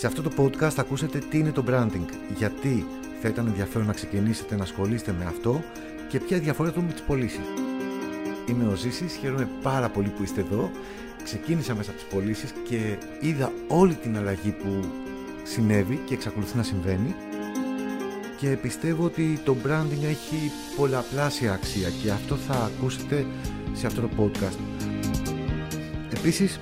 Σε αυτό το podcast θα ακούσετε τι είναι το branding, γιατί θα ήταν ενδιαφέρον να ξεκινήσετε να ασχολείστε με αυτό και ποια είναι η διαφορά του με τις πωλήσεις. Είμαι ο Ζήσης, χαίρομαι πάρα πολύ που είστε εδώ. Ξεκίνησα μέσα από τις πωλήσεις και είδα όλη την αλλαγή που συνέβη και εξακολουθεί να συμβαίνει και πιστεύω ότι το branding έχει πολλαπλάσια αξία και αυτό θα ακούσετε σε αυτό το podcast. Επίσης,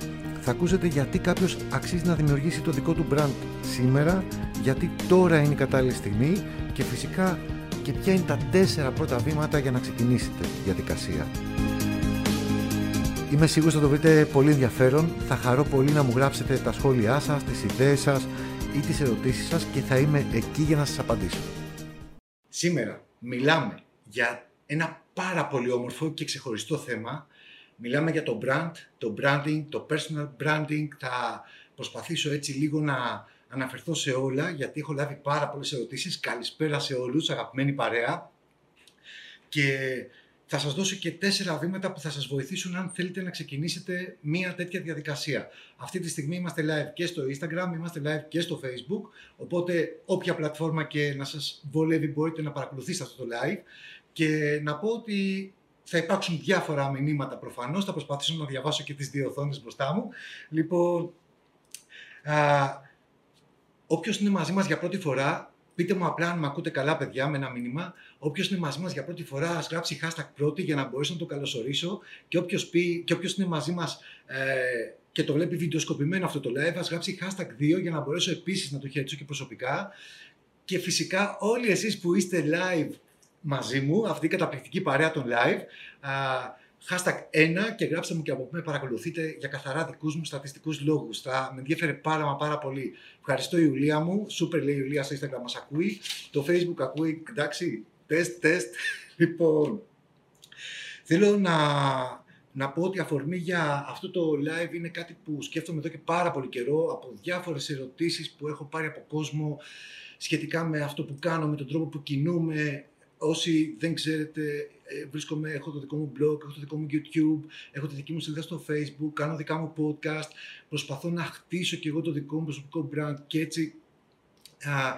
θα ακούσετε γιατί κάποιος αξίζει να δημιουργήσει το δικό του brand σήμερα, γιατί τώρα είναι η κατάλληλη στιγμή και φυσικά και ποια είναι τα τέσσερα πρώτα βήματα για να ξεκινήσετε τη διαδικασία. Είμαι σίγουρος ότι θα το βρείτε πολύ ενδιαφέρον. Θα χαρώ πολύ να μου γράψετε τα σχόλιά σας, τις ιδέες σας ή τις ερωτήσεις σας και θα είμαι εκεί για να σας απαντήσω. Σήμερα μιλάμε για ένα πάρα πολύ όμορφο και ξεχωριστό θέμα. Μιλάμε για το brand, το branding, το personal branding. Θα προσπαθήσω έτσι λίγο να αναφερθώ σε όλα, γιατί έχω λάβει πάρα πολλές ερωτήσεις. Καλησπέρα σε όλους, αγαπημένη παρέα. Και θα σας δώσω και τέσσερα βήματα που θα σας βοηθήσουν αν θέλετε να ξεκινήσετε μία τέτοια διαδικασία. Αυτή τη στιγμή είμαστε live και στο Instagram, είμαστε live και στο Facebook, οπότε όποια πλατφόρμα και να σας βολεύει μπορείτε να παρακολουθήσετε αυτό το live και να πω ότι θα υπάρξουν διάφορα μηνύματα προφανώς, θα προσπαθήσω να διαβάσω και τις δύο οθόνες μπροστά μου. Λοιπόν, α, όποιος είναι μαζί μας για πρώτη φορά, Πείτε μου απλά αν με ακούτε καλά, παιδιά, με ένα μήνυμα. Όποιος είναι μαζί μας για πρώτη φορά, ας γράψει hashtag πρώτη για να μπορέσω να το καλωσορίσω. Και όποιος είναι μαζί μας ε, και το βλέπει βιντεοσκοπημένο αυτό το live, ας γράψει hashtag 2 για να μπορέσω επίσης να το χαιρετήσω και προσωπικά. Και φυσικά όλοι εσείς που είστε live μαζί μου, αυτή η καταπληκτική παρέα των live, hashtag 1 και γράψτε μου και από πού με παρακολουθείτε για καθαρά δικούς μου στατιστικούς λόγους. Θα με ενδιαφέρει πάρα μα πάρα πολύ. Ευχαριστώ η Ιουλία μου, super λέει η Ιουλία στο Instagram μας ακούει, το Facebook ακούει, εντάξει, τεστ, τεστ. Λοιπόν, θέλω να, να πω ότι αφορμή για αυτό το live είναι κάτι που σκέφτομαι εδώ και πάρα πολύ καιρό από διάφορες ερωτήσεις που έχω πάρει από κόσμο σχετικά με αυτό που κάνω, με τον τρόπο που κινούμε, Όσοι δεν ξέρετε, ε, βρίσκομαι, έχω το δικό μου blog, έχω το δικό μου YouTube, έχω τη δική μου σελίδα στο Facebook, κάνω δικά μου podcast, προσπαθώ να χτίσω και εγώ το δικό μου προσωπικό brand και έτσι α,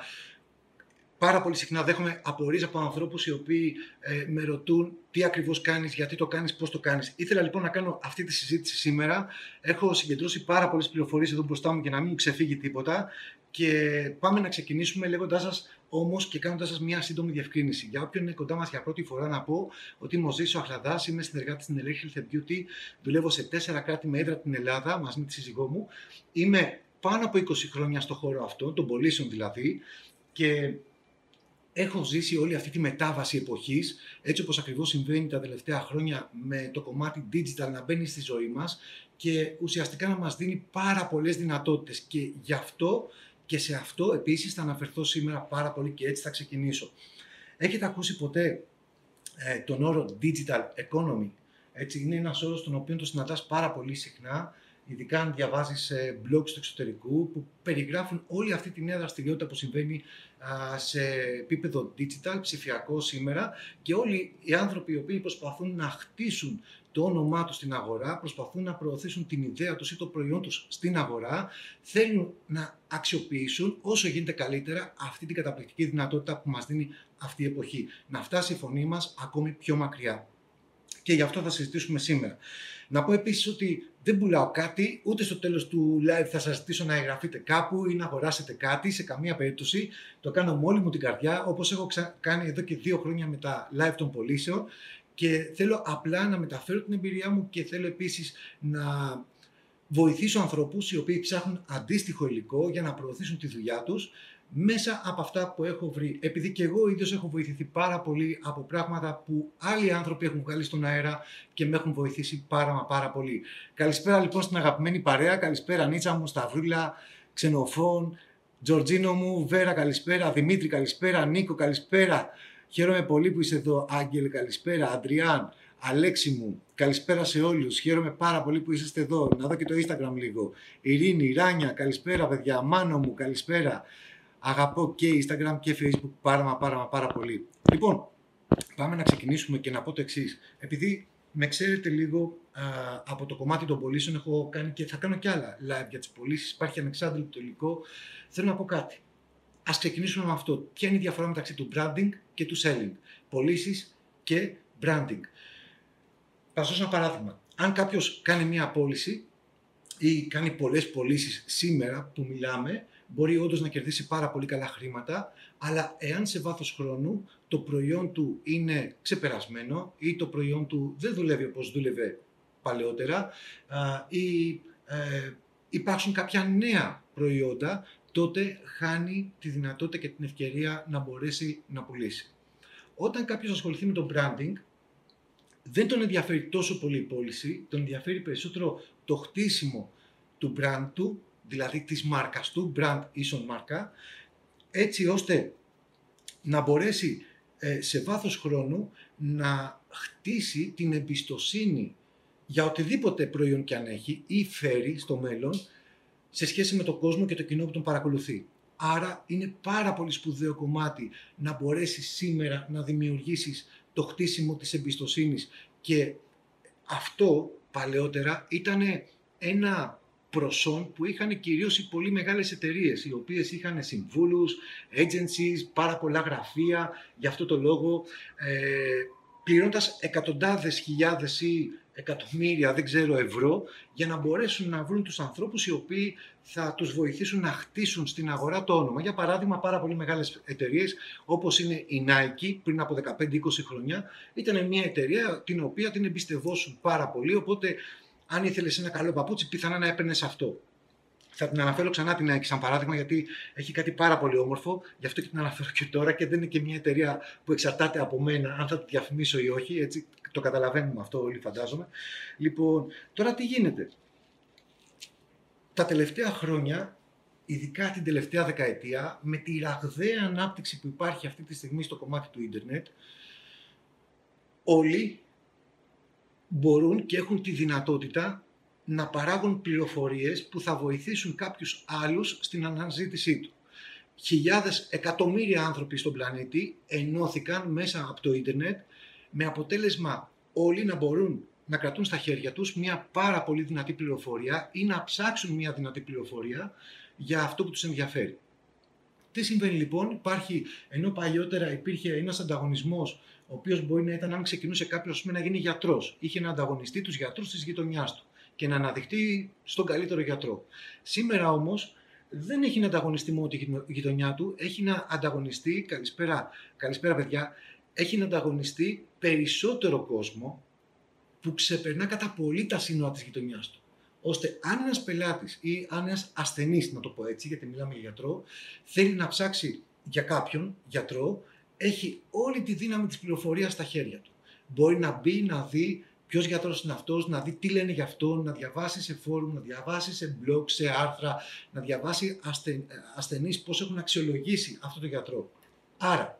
πάρα πολύ συχνά δέχομαι απορίες από ανθρώπους οι οποίοι ε, με ρωτούν τι ακριβώς κάνεις, γιατί το κάνεις, πώς το κάνεις. Ήθελα λοιπόν να κάνω αυτή τη συζήτηση σήμερα. Έχω συγκεντρώσει πάρα πολλές πληροφορίες εδώ μπροστά μου για να μην μου ξεφύγει τίποτα και πάμε να ξεκινήσουμε λέγοντάς σας όμως και κάνοντας σας μια σύντομη διευκρίνηση. Για όποιον είναι κοντά μας για πρώτη φορά, να πω ότι είμαι ο Ζήσο Αχλαδά, είμαι συνεργάτης στην LA Health Beauty, δουλεύω σε τέσσερα κράτη με έδρα την Ελλάδα μαζί με τη σύζυγό μου. Είμαι πάνω από 20 χρόνια στο χώρο αυτό, των πωλήσεων δηλαδή, και έχω ζήσει όλη αυτή τη μετάβαση εποχής, έτσι όπως ακριβώς συμβαίνει τα τελευταία χρόνια με το κομμάτι digital να μπαίνει στη ζωή μας και ουσιαστικά να μας δίνει πάρα πολλές δυνατότητες και γι' αυτό και σε αυτό επίσης θα αναφερθώ σήμερα πάρα πολύ και έτσι θα ξεκινήσω. Έχετε ακούσει ποτέ ε, τον όρο digital economy; Έτσι, είναι ένας όρος τον οποίο το συναντάς πάρα πολύ συχνά, ειδικά αν διαβάζεις ε, blogs του εξωτερικού που περιγράφουν όλη αυτή τη νέα δραστηριότητα που συμβαίνει σε επίπεδο digital, ψηφιακό σήμερα και όλοι οι άνθρωποι οι οποίοι προσπαθούν να χτίσουν το όνομά τους στην αγορά, προσπαθούν να προωθήσουν την ιδέα τους ή το προϊόν τους στην αγορά, θέλουν να αξιοποιήσουν όσο γίνεται καλύτερα αυτή την καταπληκτική δυνατότητα που μας δίνει αυτή η εποχή. Να φτάσει η φωνή μας ακόμη πιο μακριά. Και γι' αυτό θα συζητήσουμε σήμερα. Να πω επίσης ότι δεν πουλάω κάτι, ούτε στο τέλος του live θα σας ζητήσω να εγγραφείτε κάπου ή να αγοράσετε κάτι, σε καμία περίπτωση. Το κάνω με όλη μου την καρδιά, όπως έχω κάνει εδώ και δύο χρόνια με τα live των πωλήσεων και θέλω απλά να μεταφέρω την εμπειρία μου και θέλω επίσης να βοηθήσω ανθρώπους οι οποίοι ψάχνουν αντίστοιχο υλικό για να προωθήσουν τη δουλειά τους μέσα από αυτά που έχω βρει. Επειδή και εγώ ίδιος έχω βοηθηθεί πάρα πολύ από πράγματα που άλλοι άνθρωποι έχουν βγάλει στον αέρα και με έχουν βοηθήσει πάρα μα πάρα πολύ. Καλησπέρα λοιπόν στην αγαπημένη παρέα, καλησπέρα Νίτσα μου, Σταυρούλα, Ξενοφών, Τζορτζίνο μου, Βέρα καλησπέρα, Δημήτρη καλησπέρα, Νίκο καλησπέρα, Χαίρομαι πολύ που είσαι εδώ, Άγγελ, καλησπέρα. Αντριάν, Αλέξη μου, καλησπέρα σε όλους. Χαίρομαι πάρα πολύ που είσαστε εδώ. Να δω και το Instagram λίγο. Ειρήνη, Ράνια, καλησπέρα παιδιά. Μάνο μου, καλησπέρα. Αγαπώ και Instagram και Facebook πάρα μα πάρα μα πάρα πολύ. Λοιπόν, πάμε να ξεκινήσουμε και να πω το εξής. Επειδή με ξέρετε λίγο από το κομμάτι των πωλήσεων έχω κάνει και θα κάνω και άλλα live για τις πωλήσεις. Υπάρχει ανεξάρτητο υλικό. Θέλω να πω κάτι. Ας ξεκινήσουμε με αυτό. Ποια είναι η διαφορά μεταξύ του branding και του selling; Πωλήσεις και branding. Θα σας ένα παράδειγμα. Αν κάποιος κάνει μία πώληση ή κάνει πολλές πωλήσεις σήμερα που μιλάμε, μπορεί όντως να κερδίσει πάρα πολύ καλά χρήματα, αλλά εάν σε βάθος χρόνου το προϊόν του είναι ξεπερασμένο ή το προϊόν του δεν δουλεύει όπως δούλευε παλαιότερα ή ε, υπάρχουν κάποια νέα προϊόντα, τότε χάνει τη δυνατότητα και την ευκαιρία να μπορέσει να πουλήσει. Όταν κάποιος ασχοληθεί με το branding, δεν τον ενδιαφέρει τόσο πολύ η πώληση, τον ενδιαφέρει περισσότερο το χτίσιμο του brand του, δηλαδή της μάρκας του, brand ίσον μάρκα, έτσι ώστε να μπορέσει ε, σε βάθος χρόνου να χτίσει την εμπιστοσύνη για οτιδήποτε προϊόν και αν έχει ή φέρει στο μέλλον σε σχέση με τον κόσμο και το κοινό που τον παρακολουθεί. Άρα είναι πάρα πολύ σπουδαίο κομμάτι να μπορέσεις σήμερα να δημιουργήσεις το χτίσιμο της εμπιστοσύνης και αυτό παλαιότερα ήταν ένα προσόν που είχαν κυρίως οι πολύ μεγάλες εταιρείες, οι οποίες είχαν συμβούλους, agencies, πάρα πολλά γραφεία, γι' αυτό το λόγο ε, πληρώνοντας εκατοντάδες χιλιάδες ή εκατομμύρια, δεν ξέρω, ευρώ, για να μπορέσουν να βρουν τους ανθρώπους οι οποίοι θα τους βοηθήσουν να χτίσουν στην αγορά το όνομα. Για παράδειγμα, πάρα πολύ μεγάλες εταιρείες, όπως είναι η Nike πριν από 15-20 χρόνια, ήταν μια εταιρεία την οποία την εμπιστευόσουν πάρα πολύ, οπότε αν ήθελες ένα καλό παπούτσι, πιθανά να έπαιρνες αυτό. Θα την αναφέρω ξανά την Nike σαν παράδειγμα, γιατί έχει κάτι πάρα πολύ όμορφο. Γι' αυτό και την αναφέρω και τώρα και δεν είναι και μια εταιρεία που εξαρτάται από μένα, αν θα τη διαφημίσω ή όχι. Έτσι, το καταλαβαίνουμε αυτό όλοι, φαντάζομαι. Λοιπόν, τώρα τι γίνεται. Τα τελευταία χρόνια, ειδικά την τελευταία δεκαετία, με τη ραγδαία ανάπτυξη που υπάρχει αυτή τη στιγμή στο κομμάτι του ίντερνετ, όλοι μπορούν και έχουν τη δυνατότητα να παράγουν πληροφορίες που θα βοηθήσουν κάποιους άλλους στην αναζήτησή του. Χιλιάδες, εκατομμύρια άνθρωποι στον πλανήτη ενώθηκαν μέσα από το ίντερνετ με αποτέλεσμα όλοι να μπορούν να κρατούν στα χέρια τους μια πάρα πολύ δυνατή πληροφορία ή να ψάξουν μια δυνατή πληροφορία για αυτό που τους ενδιαφέρει. Τι συμβαίνει λοιπόν, υπάρχει, ενώ παλιότερα υπήρχε ένας ανταγωνισμός ο οποίος μπορεί να ήταν αν ξεκινούσε κάποιος να γίνει γιατρός. Είχε να ανταγωνιστεί τους γιατρούς της γειτονιάς του και να αναδειχτεί στον καλύτερο γιατρό. Σήμερα όμως δεν έχει να ανταγωνιστεί μόνο τη γειτονιά του, έχει να ανταγωνιστεί, καλησπέρα, καλησπέρα παιδιά, έχει να ανταγωνιστεί περισσότερο κόσμο που ξεπερνά κατά πολύ τα σύνορα της γειτονιάς του. Ώστε αν ένας πελάτης ή αν ένας ασθενής, να το πω έτσι, γιατί μιλάμε για γιατρό, θέλει να ψάξει για κάποιον γιατρό, έχει όλη τη δύναμη της πληροφορίας στα χέρια του. Μπορεί να μπει, να δει ποιος γιατρός είναι αυτός, να δει τι λένε για αυτόν, να διαβάσει σε φόρουμ, να διαβάσει σε blog, σε άρθρα, να διαβάσει ασθεν, ασθενείς πώς έχουν αξιολογήσει αυτό το γιατρό. Άρα,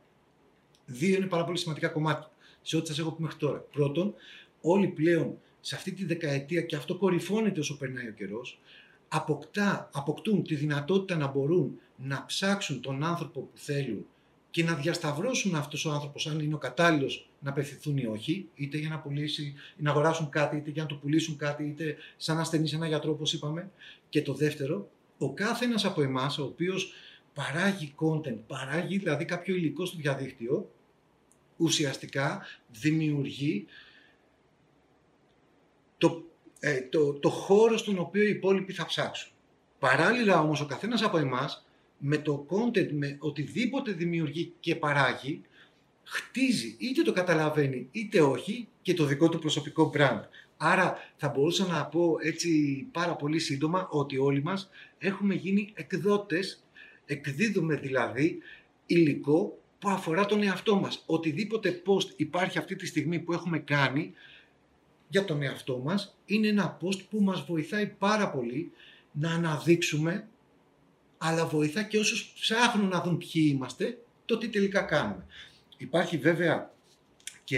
δύο είναι πάρα πολύ σημαντικά κομμάτια σε ό,τι σας έχω πει μέχρι τώρα. Πρώτον, όλοι πλέον σε αυτή τη δεκαετία και αυτό κορυφώνεται όσο περνάει ο καιρός, αποκτά, αποκτούν τη δυνατότητα να μπορούν να ψάξουν τον άνθρωπο που θέλουν και να διασταυρώσουν αυτός ο άνθρωπος, αν είναι ο κατάλληλος να απευθυνθούν ή όχι, είτε για να, πουλήσει, να αγοράσουν κάτι, είτε για να το πουλήσουν κάτι, είτε σαν ασθενή σε ένα γιατρό, όπως είπαμε. Και το δεύτερο, ο κάθε ένα από εμάς, ο οποίος παράγει content, παράγει δηλαδή κάποιο υλικό στο διαδίκτυο, ουσιαστικά δημιουργεί το, ε, το, το χώρο στον οποίο οι υπόλοιποι θα ψάξουν. Παράλληλα όμως ο καθένας από εμάς με το content, με οτιδήποτε δημιουργεί και παράγει, χτίζει είτε το καταλαβαίνει είτε όχι και το δικό του προσωπικό brand. Άρα θα μπορούσα να πω έτσι πάρα πολύ σύντομα ότι όλοι μας έχουμε γίνει εκδότες, εκδίδουμε δηλαδή υλικό που αφορά τον εαυτό μας. Οτιδήποτε post υπάρχει αυτή τη στιγμή που έχουμε κάνει για τον εαυτό μας είναι ένα post που μας βοηθάει πάρα πολύ να αναδείξουμε αλλά βοηθά και όσους ψάχνουν να δουν ποιοι είμαστε, το τι τελικά κάνουμε. Υπάρχει βέβαια και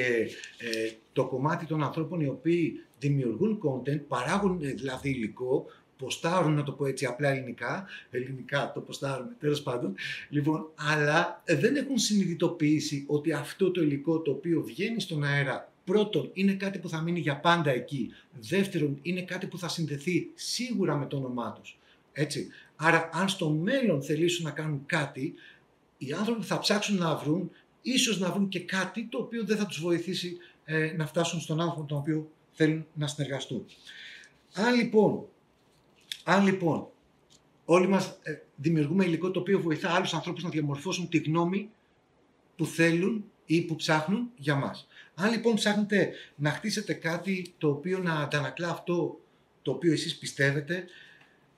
ε, το κομμάτι των ανθρώπων οι οποίοι δημιουργούν content, παράγουν ε, δηλαδή υλικό, ποστάρουν, να το πω έτσι απλά ελληνικά, ελληνικά το ποστάρουν, τέλος πάντων, λοιπόν, αλλά ε, δεν έχουν συνειδητοποιήσει ότι αυτό το υλικό το οποίο βγαίνει στον αέρα Πρώτον, είναι κάτι που θα μείνει για πάντα εκεί. Δεύτερον, είναι κάτι που θα συνδεθεί σίγουρα με το όνομά τους. Έτσι. Άρα, αν στο μέλλον θελήσουν να κάνουν κάτι, οι άνθρωποι που θα ψάξουν να βρουν, ίσως να βρουν και κάτι το οποίο δεν θα τους βοηθήσει ε, να φτάσουν στον άνθρωπο τον οποίο θέλουν να συνεργαστούν. Αν λοιπόν, αν λοιπόν όλοι μας ε, δημιουργούμε υλικό το οποίο βοηθά άλλους ανθρώπους να διαμορφώσουν τη γνώμη που θέλουν ή που ψάχνουν για μας. Αν λοιπόν ψάχνετε να χτίσετε κάτι το οποίο να αντανακλά αυτό το οποίο εσείς πιστεύετε,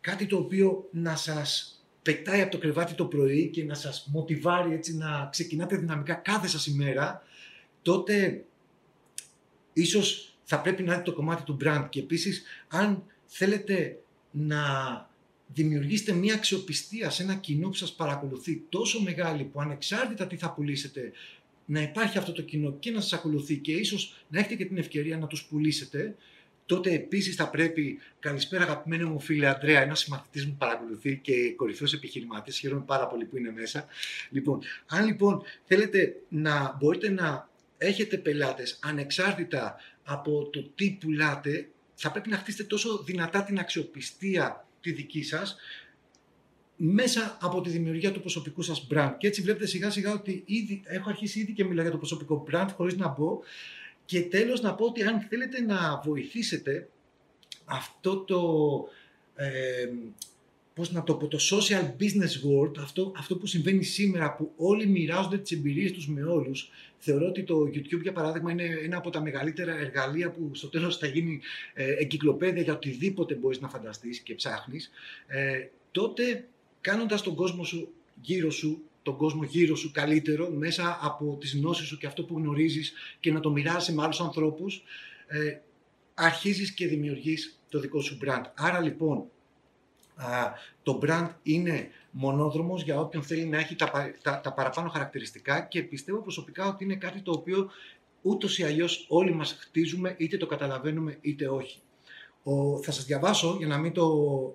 κάτι το οποίο να σας πετάει από το κρεβάτι το πρωί και να σας μοτιβάρει έτσι να ξεκινάτε δυναμικά κάθε σας ημέρα, τότε ίσως θα πρέπει να δείτε το κομμάτι του brand. Και επίσης αν θέλετε να δημιουργήσετε μια αξιοπιστία σε ένα κοινό που σας παρακολουθεί τόσο μεγάλη που ανεξάρτητα τι θα πουλήσετε να υπάρχει αυτό το κοινό και να σας ακολουθεί και ίσως να έχετε και την ευκαιρία να τους πουλήσετε τότε επίσης θα πρέπει. Καλησπέρα, αγαπημένο μου φίλε Αντρέα, ένας συμμαθητής μου παρακολουθεί και κορυφαίος επιχειρηματής. Χαίρομαι πάρα πολύ που είναι μέσα. Λοιπόν, αν λοιπόν θέλετε να μπορείτε να έχετε πελάτες ανεξάρτητα από το τι πουλάτε, θα πρέπει να χτίσετε τόσο δυνατά την αξιοπιστία τη δική σας μέσα από τη δημιουργία του προσωπικού σας brand. Και έτσι βλέπετε σιγά σιγά ότι ήδη, έχω αρχίσει ήδη και μιλάω για το προσωπικό brand χωρίς να μπω. Και τέλος να πω ότι αν θέλετε να βοηθήσετε αυτό το, ε, πώς να το πω, το social business world, αυτό, αυτό που συμβαίνει σήμερα που όλοι μοιράζονται τις εμπειρίες τους με όλους, θεωρώ ότι το YouTube για παράδειγμα είναι ένα από τα μεγαλύτερα εργαλεία που στο τέλος θα γίνει ε, εγκυκλοπαίδεια για οτιδήποτε μπορείς να φανταστείς και ψάχνεις, ε, τότε κάνοντας τον κόσμο σου γύρω σου τον κόσμο γύρω σου καλύτερο μέσα από τις γνώσεις σου και αυτό που γνωρίζεις και να το μοιράσει με άλλους ανθρώπους, ε, αρχίζεις και δημιουργείς το δικό σου brand. Άρα λοιπόν, α, το brand είναι μονόδρομος για όποιον θέλει να έχει τα, τα, τα παραπάνω χαρακτηριστικά και πιστεύω προσωπικά ότι είναι κάτι το οποίο ούτως ή αλλιώς όλοι μας χτίζουμε είτε το καταλαβαίνουμε είτε όχι. Ο, θα σας διαβάσω για να μην το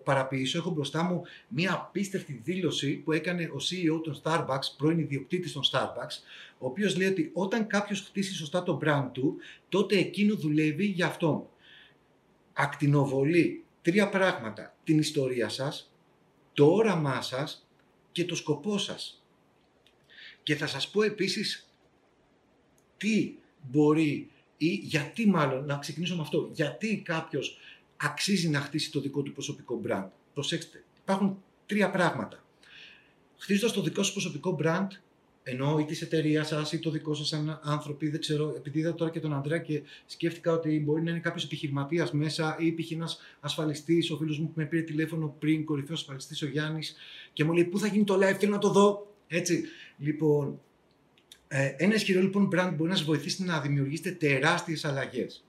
παραποιήσω. Έχω μπροστά μου μια απίστευτη δήλωση που έκανε ο CEO των Starbucks, πρώην ιδιοκτήτης των Starbucks, ο οποίος λέει ότι όταν κάποιος χτίσει σωστά το brand του, τότε εκείνο δουλεύει για αυτόν. Ακτινοβολεί τρία πράγματα. Την ιστορία σας, το όραμά σας και το σκοπό σας. Και θα σας πω επίσης τι μπορεί ή γιατί μάλλον, να ξεκινήσω με αυτό, γιατί κάποιος αξίζει να χτίσει το δικό του προσωπικό brand. Προσέξτε, υπάρχουν τρία πράγματα. Χτίζοντας το δικό σου προσωπικό brand, ενώ ή της εταιρείας σας ή το δικό σας σαν άνθρωποι, δεν ξέρω, επειδή είδα τώρα και τον Αντρέα και σκέφτηκα ότι μπορεί να είναι κάποιος επιχειρηματίας μέσα ή π.χ. ένας ασφαλιστής, ο φίλος μου που με πήρε τηλέφωνο πριν, κορυφαίος ασφαλιστής ο Γιάννης, και μου λέει: Πού θα γίνει το live, θέλω να το δω. Έτσι. Λοιπόν, ε, ένα ισχυρό λοιπόν brand μπορεί να σας βοηθήσει να δημιουργήσετε τεράστιες αλλαγές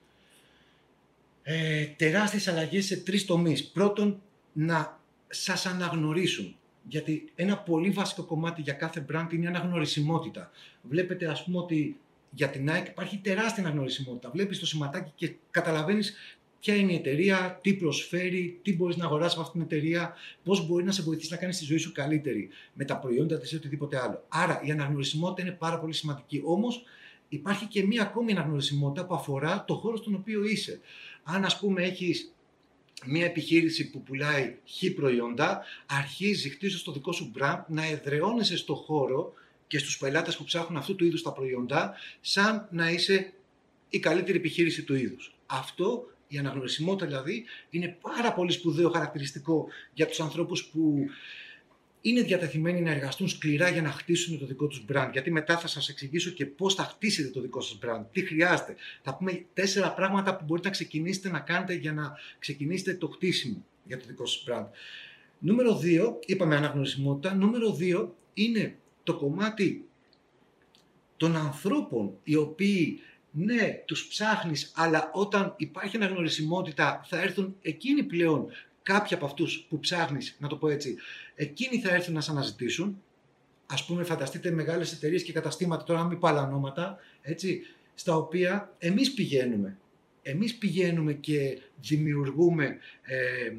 ε, τεράστιες αλλαγές σε τρεις τομείς. Πρώτον, να σας αναγνωρίσουν. Γιατί ένα πολύ βασικό κομμάτι για κάθε brand είναι η αναγνωρισιμότητα. Βλέπετε, ας πούμε, ότι για την Nike υπάρχει τεράστια αναγνωρισιμότητα. Βλέπεις το σηματάκι και καταλαβαίνεις ποια είναι η εταιρεία, τι προσφέρει, τι μπορείς να αγοράσεις από αυτήν την εταιρεία, πώς μπορεί να σε βοηθήσει να κάνεις τη ζωή σου καλύτερη με τα προϊόντα της ή οτιδήποτε άλλο. Άρα η αναγνωρισιμότητα είναι πάρα πολύ σημαντική. Όμως υπάρχει και μία ακόμη αναγνωρισιμότητα που αφορά το χώρο στον οποίο είσαι. Αν ας πούμε έχεις μια επιχείρηση που πουλάει χ προϊόντα, αρχίζει χτίζοντας το δικό σου brand να εδραιώνεσαι στο χώρο και στους πελάτες που ψάχνουν αυτού του είδους τα προϊόντα, σαν να είσαι η καλύτερη επιχείρηση του είδους. Αυτό, η αναγνωρισιμότητα δηλαδή, είναι πάρα πολύ σπουδαίο χαρακτηριστικό για τους ανθρώπους που είναι διατεθειμένοι να εργαστούν σκληρά για να χτίσουν το δικό τους brand. Γιατί μετά θα σας εξηγήσω και πώς θα χτίσετε το δικό σας brand, τι χρειάζεται. Θα πούμε τέσσερα πράγματα που μπορείτε να ξεκινήσετε να κάνετε για να ξεκινήσετε το χτίσιμο για το δικό σας brand. Νούμερο 2, είπαμε αναγνωρισιμότητα. Νούμερο 2 είναι το κομμάτι των ανθρώπων οι οποίοι ναι, τους ψάχνεις, αλλά όταν υπάρχει αναγνωρισιμότητα θα έρθουν εκείνοι πλέον κάποιοι από αυτούς που ψάχνεις, να το πω έτσι, εκείνοι θα έρθουν να σε αναζητήσουν. Α πούμε, φανταστείτε μεγάλες εταιρείες και καταστήματα, τώρα μην πω άλλα ονόματα, έτσι, στα οποία εμείς πηγαίνουμε. Εμείς πηγαίνουμε και δημιουργούμε ε,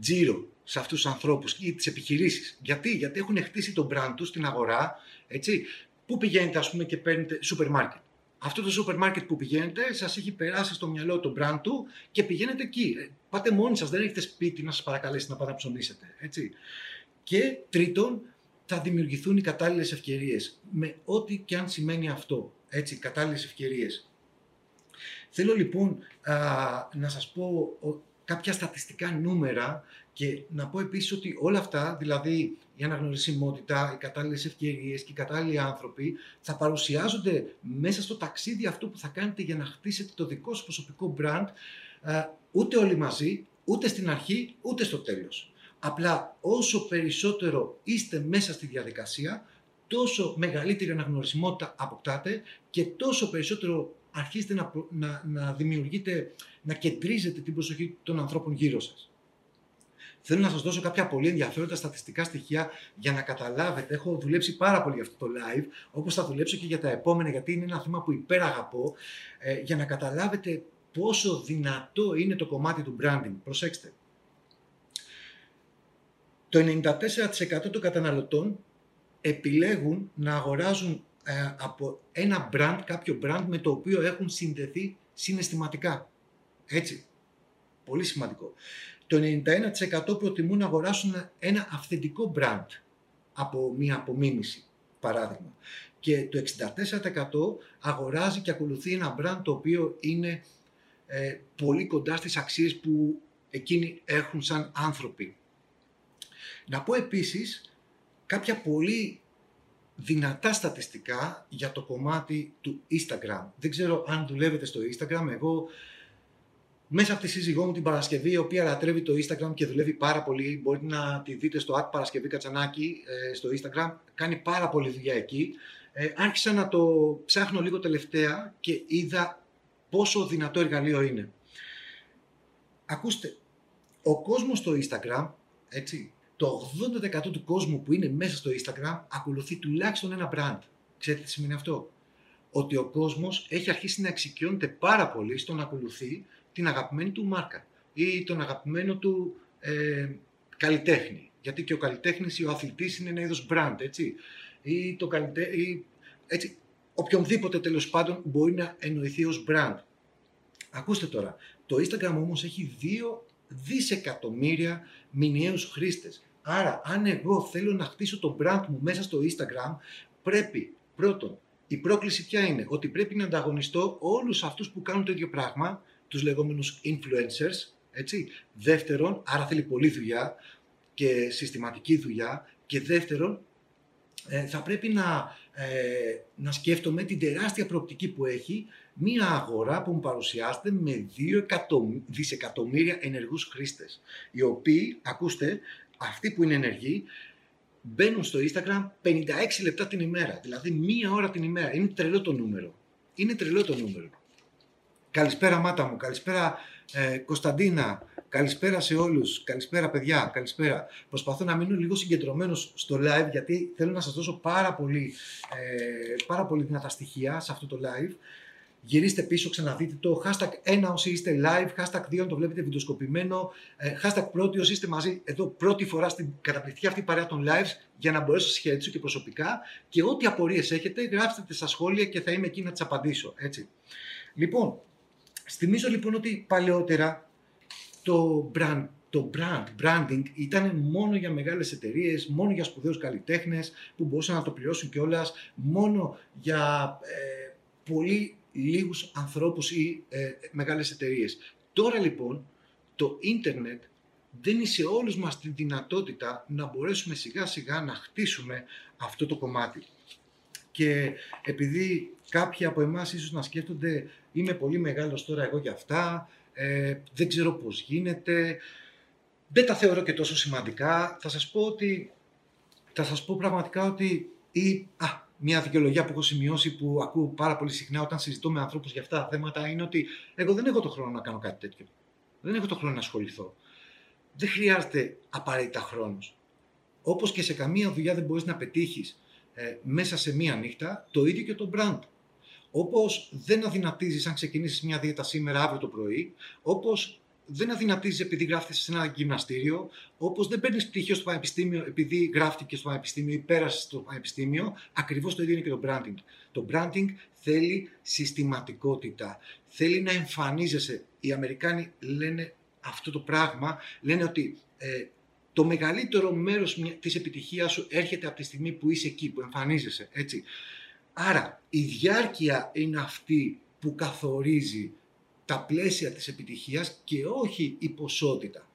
τζίρο σε αυτούς τους ανθρώπους ή τις επιχειρήσεις. Γιατί; Γιατί έχουν χτίσει τον brand τους στην αγορά, έτσι. Πού πηγαίνετε, ας πούμε, και παίρνετε σούπερ μάρκετ; Αυτό το σούπερ μάρκετ που πηγαίνετε, σας έχει περάσει στο μυαλό το brand του και πηγαίνετε εκεί. Ε, πάτε μόνοι σας, δεν έχετε σπίτι να σας παρακαλέσει να πάτε να ψωνίσετε. Έτσι. Και τρίτον, θα δημιουργηθούν οι κατάλληλες ευκαιρίες. Με ό,τι και αν σημαίνει αυτό. Έτσι, κατάλληλες ευκαιρίες. Θέλω λοιπόν α, να σας πω κάποια στατιστικά νούμερα και να πω επίσης ότι όλα αυτά, δηλαδή η αναγνωρισιμότητα, οι κατάλληλες ευκαιρίες και οι κατάλληλοι άνθρωποι θα παρουσιάζονται μέσα στο ταξίδι αυτό που θα κάνετε για να χτίσετε το δικό σας προσωπικό brand ούτε όλοι μαζί, ούτε στην αρχή, ούτε στο τέλος. Απλά όσο περισσότερο είστε μέσα στη διαδικασία, τόσο μεγαλύτερη αναγνωρισιμότητα αποκτάτε και τόσο περισσότερο αρχίστε να, να, να δημιουργείτε, να κεντρίζετε την προσοχή των ανθρώπων γύρω σας. Θέλω να σας δώσω κάποια πολύ ενδιαφέροντα στατιστικά στοιχεία για να καταλάβετε. Έχω δουλέψει πάρα πολύ για αυτό το live, όπως θα δουλέψω και για τα επόμενα, γιατί είναι ένα θέμα που υπεραγαπώ, ε, για να καταλάβετε πόσο δυνατό είναι το κομμάτι του branding. Προσέξτε. Το 94% των καταναλωτών επιλέγουν να αγοράζουν ε, από ένα brand, κάποιο brand με το οποίο έχουν συνδεθεί συναισθηματικά. Έτσι. Πολύ σημαντικό. Το 91% προτιμούν να αγοράσουν ένα αυθεντικό brand από μια απομίμηση, παράδειγμα. Και το 64% αγοράζει και ακολουθεί ένα brand το οποίο είναι ε, πολύ κοντά στις αξίες που εκείνοι έχουν σαν άνθρωποι. Να πω επίσης κάποια πολύ δυνατά στατιστικά για το κομμάτι του Instagram. Δεν ξέρω αν δουλεύετε στο Instagram. Εγώ μέσα από τη σύζυγό μου την Παρασκευή, η οποία λατρεύει το Instagram και δουλεύει πάρα πολύ, μπορείτε να τη δείτε στο App Παρασκευή Κατσανάκη ε, στο Instagram, κάνει πάρα πολύ δουλειά εκεί. Ε, άρχισα να το ψάχνω λίγο τελευταία και είδα πόσο δυνατό εργαλείο είναι. Ακούστε, ο κόσμος στο Instagram, έτσι, το 80% του κόσμου που είναι μέσα στο Instagram ακολουθεί τουλάχιστον ένα brand. Ξέρετε τι σημαίνει αυτό; Ότι ο κόσμος έχει αρχίσει να εξοικειώνεται πάρα πολύ στο να ακολουθεί την αγαπημένη του μάρκα ή τον αγαπημένο του ε, καλλιτέχνη. Γιατί και ο καλλιτέχνης ή ο αθλητής είναι ένα είδος brand, έτσι. Ή το καλλιτέ... ή, έτσι. Οποιονδήποτε τέλος πάντων μπορεί να εννοηθεί ως brand. Ακούστε τώρα, το Instagram όμως έχει 2 δισεκατομμύρια μηνιαίους χρήστες. Άρα, αν εγώ θέλω να χτίσω το brand μου μέσα στο Instagram, πρέπει πρώτον, η πρόκληση ποια είναι, ότι πρέπει να ανταγωνιστώ όλους αυτούς που κάνουν το ίδιο πράγμα, τους λεγόμενους influencers, έτσι. Δεύτερον, άρα θέλει πολλή δουλειά και συστηματική δουλειά. Και δεύτερον, ε, θα πρέπει να, ε, να σκέφτομαι την τεράστια προοπτική που έχει μία αγορά που μου παρουσιάζεται με 2 δισεκατομμύρια ενεργούς χρήστες, οι οποίοι, ακούστε, αυτοί που είναι ενεργοί, μπαίνουν στο Instagram 56 λεπτά την ημέρα. Δηλαδή μία ώρα την ημέρα. Είναι τρελό το νούμερο. Είναι τρελό το νούμερο. Καλησπέρα Μάτα μου, καλησπέρα ε, Κωνσταντίνα, καλησπέρα σε όλους, καλησπέρα παιδιά, καλησπέρα. Προσπαθώ να μείνω λίγο συγκεντρωμένος στο live γιατί θέλω να σας δώσω πάρα πολύ, ε, πάρα πολύ δυνατά στοιχεία σε αυτό το live γυρίστε πίσω, ξαναδείτε το. Hashtag 1 όσοι είστε live, hashtag 2 το βλέπετε βιντεοσκοπημένο, ε, hashtag πρώτη όσοι είστε μαζί εδώ πρώτη φορά στην καταπληκτική αυτή παρέα των lives για να μπορέσω να σας χαιρετήσω και προσωπικά και ό,τι απορίες έχετε γράψτε τις στα σχόλια και θα είμαι εκεί να τις απαντήσω. Έτσι. Λοιπόν, θυμίζω λοιπόν ότι παλαιότερα το brand το brand, branding ήταν μόνο για μεγάλες εταιρείες, μόνο για σπουδαίους καλλιτέχνες που μπορούσαν να το πληρώσουν κιόλας, μόνο για ε, πολύ λίγους ανθρώπους ή ε, μεγάλες εταιρείες. Τώρα λοιπόν το ίντερνετ δίνει σε όλους μας τη δυνατότητα να μπορέσουμε σιγά σιγά να χτίσουμε αυτό το κομμάτι. Και επειδή κάποιοι από εμάς ίσως να σκέφτονται είμαι πολύ μεγάλος τώρα εγώ για αυτά, ε, δεν ξέρω πώς γίνεται, δεν τα θεωρώ και τόσο σημαντικά. Θα σας πω ότι, θα σας πω πραγματικά ότι ή, α, μια δικαιολογία που έχω σημειώσει που ακούω πάρα πολύ συχνά όταν συζητώ με ανθρώπους για αυτά τα θέματα είναι ότι εγώ δεν έχω το χρόνο να κάνω κάτι τέτοιο. Δεν έχω το χρόνο να ασχοληθώ. Δεν χρειάζεται απαραίτητα χρόνος. Όπως και σε καμία δουλειά δεν μπορείς να πετύχεις ε, μέσα σε μία νύχτα, το ίδιο και το brand. Όπως δεν αδυνατίζεις αν ξεκινήσεις μια δίαιτα σήμερα, αύριο το πρωί, όπως δεν αδυνατίζεις επειδή γράφεται σε ένα γυμναστήριο, όπως δεν παίρνεις πτυχίο στο πανεπιστήμιο επειδή γράφτηκες στο πανεπιστήμιο ή πέρασες στο πανεπιστήμιο. Ακριβώς το ίδιο είναι και το branding. Το branding θέλει συστηματικότητα. Θέλει να εμφανίζεσαι. Οι Αμερικάνοι λένε αυτό το πράγμα, λένε ότι ε, το μεγαλύτερο μέρος της επιτυχίας σου έρχεται από τη στιγμή που είσαι εκεί, που εμφανίζεσαι, έτσι. Άρα, η διάρκεια είναι αυτή που καθορίζει τα πλαίσια της επιτυχίας και όχι η ποσότητα.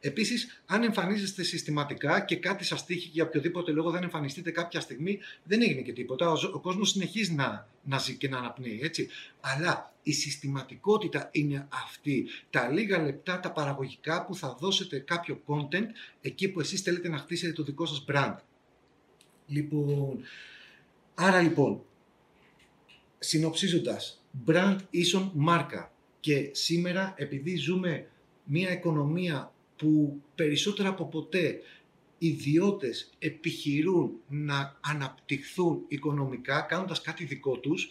Επίσης, αν εμφανίζεστε συστηματικά και κάτι σας τύχει για οποιοδήποτε λόγο δεν εμφανιστείτε κάποια στιγμή, δεν έγινε και τίποτα. Ο, ο κόσμος συνεχίζει να, να ζει και να αναπνέει, έτσι. Αλλά η συστηματικότητα είναι αυτή. Τα λίγα λεπτά, τα παραγωγικά που θα δώσετε κάποιο content εκεί που εσείς θέλετε να χτίσετε το δικό σας brand. Λοιπόν, άρα λοιπόν, συνοψίζοντας, brand ίσον μάρκα. Και σήμερα, επειδή ζούμε μια οικονομία που περισσότερα από ποτέ οι ιδιώτες επιχειρούν να αναπτυχθούν οικονομικά κάνοντας κάτι δικό τους,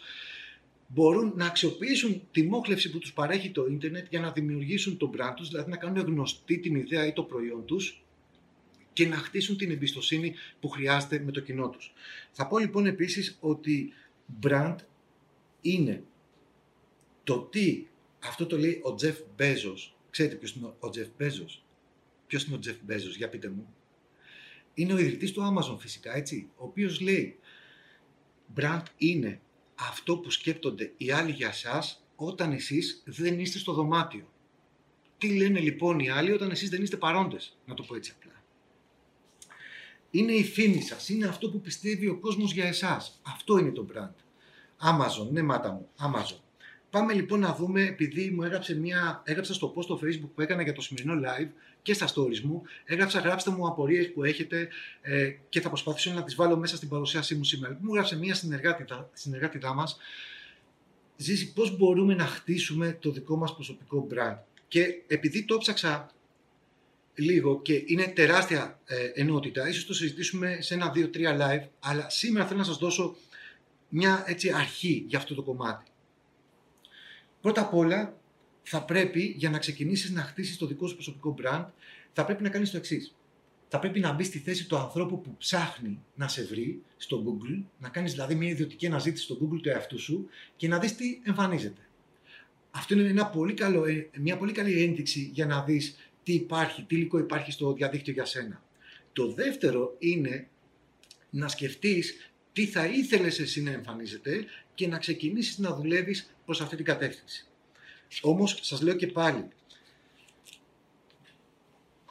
μπορούν να αξιοποιήσουν τη μόχλευση που τους παρέχει το ίντερνετ για να δημιουργήσουν τον brand τους, δηλαδή να κάνουν γνωστή την ιδέα ή το προϊόν τους και να χτίσουν την εμπιστοσύνη που χρειάζεται με το κοινό τους. Θα πω λοιπόν επίσης ότι brand είναι το τι, αυτό το λέει ο Τζεφ Μπέζος. Ξέρετε ποιος είναι ο Τζεφ Μπέζος. Ποιος είναι ο Τζεφ Μπέζος, για πείτε μου; Είναι ο ιδρυτής του Amazon φυσικά, έτσι. Ο οποίος λέει, brand είναι αυτό που σκέπτονται οι άλλοι για σας όταν εσείς δεν είστε στο δωμάτιο. Τι λένε λοιπόν οι άλλοι όταν εσείς δεν είστε παρόντες, να το πω έτσι απλά. Είναι η φήμη σας, είναι αυτό που πιστεύει ο κόσμος για εσάς. Αυτό είναι το brand. Amazon, ναι μάτα μου, Amazon. Πάμε λοιπόν να δούμε, επειδή μου έγραψε μια, έγραψα στο post στο facebook που έκανα για το σημερινό live και στα stories μου, έγραψα γράψτε μου απορίες που έχετε ε, και θα προσπαθήσω να τις βάλω μέσα στην παρουσίασή μου σήμερα. Μου έγραψε μια συνεργάτητα, συνεργάτητά μας, Ζήσει πώς μπορούμε να χτίσουμε το δικό μας προσωπικό brand. Και επειδή το ψάξα λίγο και είναι τεράστια ε, ενότητα, ίσως το συζητήσουμε σε ένα, δύο, τρία live, αλλά σήμερα θέλω να σας δώσω μια έτσι, αρχή για αυτό το κομμάτι. Πρώτα απ' όλα, θα πρέπει για να ξεκινήσεις να χτίσεις το δικό σου προσωπικό brand, θα πρέπει να κάνεις το εξής. Θα πρέπει να μπεις στη θέση του ανθρώπου που ψάχνει να σε βρει στο Google, να κάνεις δηλαδή μια ιδιωτική αναζήτηση στο Google του εαυτού σου και να δεις τι εμφανίζεται. Αυτό είναι ένα πολύ καλό, ε, μια πολύ καλή ένδειξη για να δεις τι υπάρχει, τι υλικό υπάρχει στο διαδίκτυο για σένα. Το δεύτερο είναι να σκεφτείς τι θα ήθελες εσύ να εμφανίζεται και να ξεκινήσεις να δουλεύεις προς αυτή την κατεύθυνση. Όμως, σας λέω και πάλι,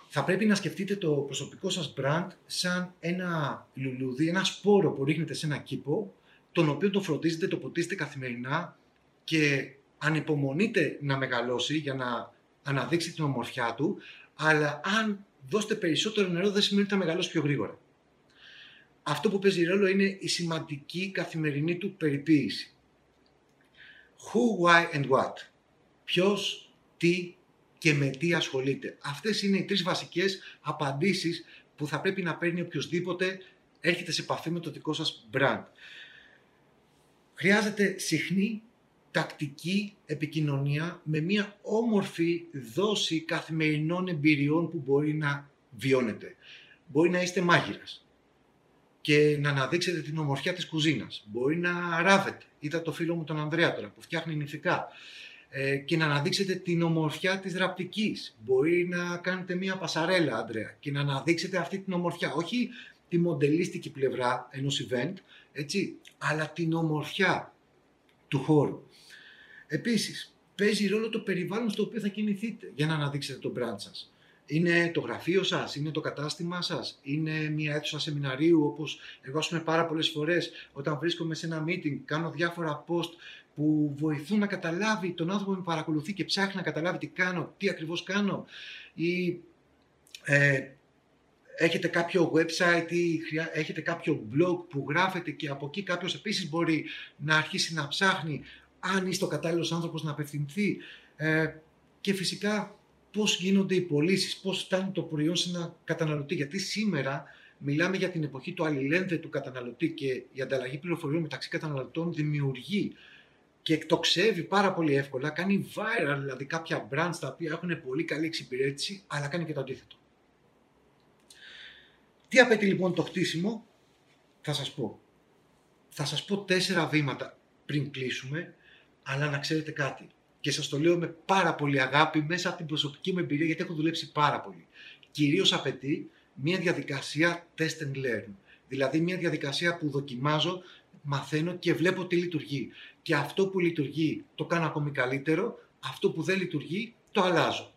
θα πρέπει να σκεφτείτε το προσωπικό σας brand σαν ένα λουλούδι, ένα σπόρο που ρίχνετε σε ένα κήπο, τον οποίο το φροντίζετε, το ποτίζετε καθημερινά και ανυπομονείτε να μεγαλώσει για να αναδείξει την ομορφιά του, αλλά αν δώσετε περισσότερο νερό δεν σημαίνει ότι θα μεγαλώσει πιο γρήγορα. Αυτό που παίζει ρόλο είναι η σημαντική καθημερινή του περιποίηση. Who, why and what. Ποιος, τι και με τι ασχολείται. Αυτές είναι οι τρεις βασικές απαντήσεις που θα πρέπει να παίρνει οποιοδήποτε έρχεται σε επαφή με το δικό σας brand. Χρειάζεται συχνή τακτική επικοινωνία με μια όμορφη δόση καθημερινών εμπειριών που μπορεί να βιώνετε. Μπορεί να είστε μάγειρας και να αναδείξετε την ομορφιά της κουζίνας. Μπορεί να ράβετε. Είδα το φίλο μου τον Ανδρέα τώρα που φτιάχνει νηφικά. Ε, και να αναδείξετε την ομορφιά της ραπτικής. Μπορεί να κάνετε μία πασαρέλα, Ανδρέα, και να αναδείξετε αυτή την ομορφιά. Όχι τη μοντελίστικη πλευρά ενός event, έτσι, αλλά την ομορφιά του χώρου. Επίσης, παίζει ρόλο το περιβάλλον στο οποίο θα κινηθείτε για να αναδείξετε το brand σας. Είναι το γραφείο σας, είναι το κατάστημά σας, είναι μια αίθουσα σεμιναρίου όπως εγώ ας πούμε πάρα πολλές φορές όταν βρίσκομαι σε ένα meeting κάνω διάφορα post που βοηθούν να καταλάβει τον άνθρωπο που με παρακολουθεί και ψάχνει να καταλάβει τι κάνω, τι ακριβώς κάνω ή ε, έχετε κάποιο website ή έχετε κάποιο blog που γράφετε και από εκεί κάποιος επίσης μπορεί να αρχίσει να ψάχνει αν είστε ο κατάλληλος άνθρωπος να απευθυνθεί ε, και φυσικά πώς γίνονται οι πωλήσεις, πώς φτάνει το προϊόν σε ένα καταναλωτή. Γιατί σήμερα μιλάμε για την εποχή του αλληλένδετου καταναλωτή και η ανταλλαγή πληροφοριών μεταξύ καταναλωτών δημιουργεί και εκτοξεύει πάρα πολύ εύκολα, κάνει viral δηλαδή κάποια brands τα οποία έχουν πολύ καλή εξυπηρέτηση, αλλά κάνει και το αντίθετο. Τι απαιτεί λοιπόν το χτίσιμο, θα σας πω. Θα σας πω τέσσερα βήματα πριν κλείσουμε, αλλά να ξέρετε κάτι. Και σας το λέω με πάρα πολύ αγάπη μέσα από την προσωπική μου εμπειρία, γιατί έχω δουλέψει πάρα πολύ. Κυρίως απαιτεί μια διαδικασία test and learn. Δηλαδή μια διαδικασία που δοκιμάζω, μαθαίνω και βλέπω τι λειτουργεί. Και αυτό που λειτουργεί το κάνω ακόμη καλύτερο, αυτό που δεν λειτουργεί το αλλάζω.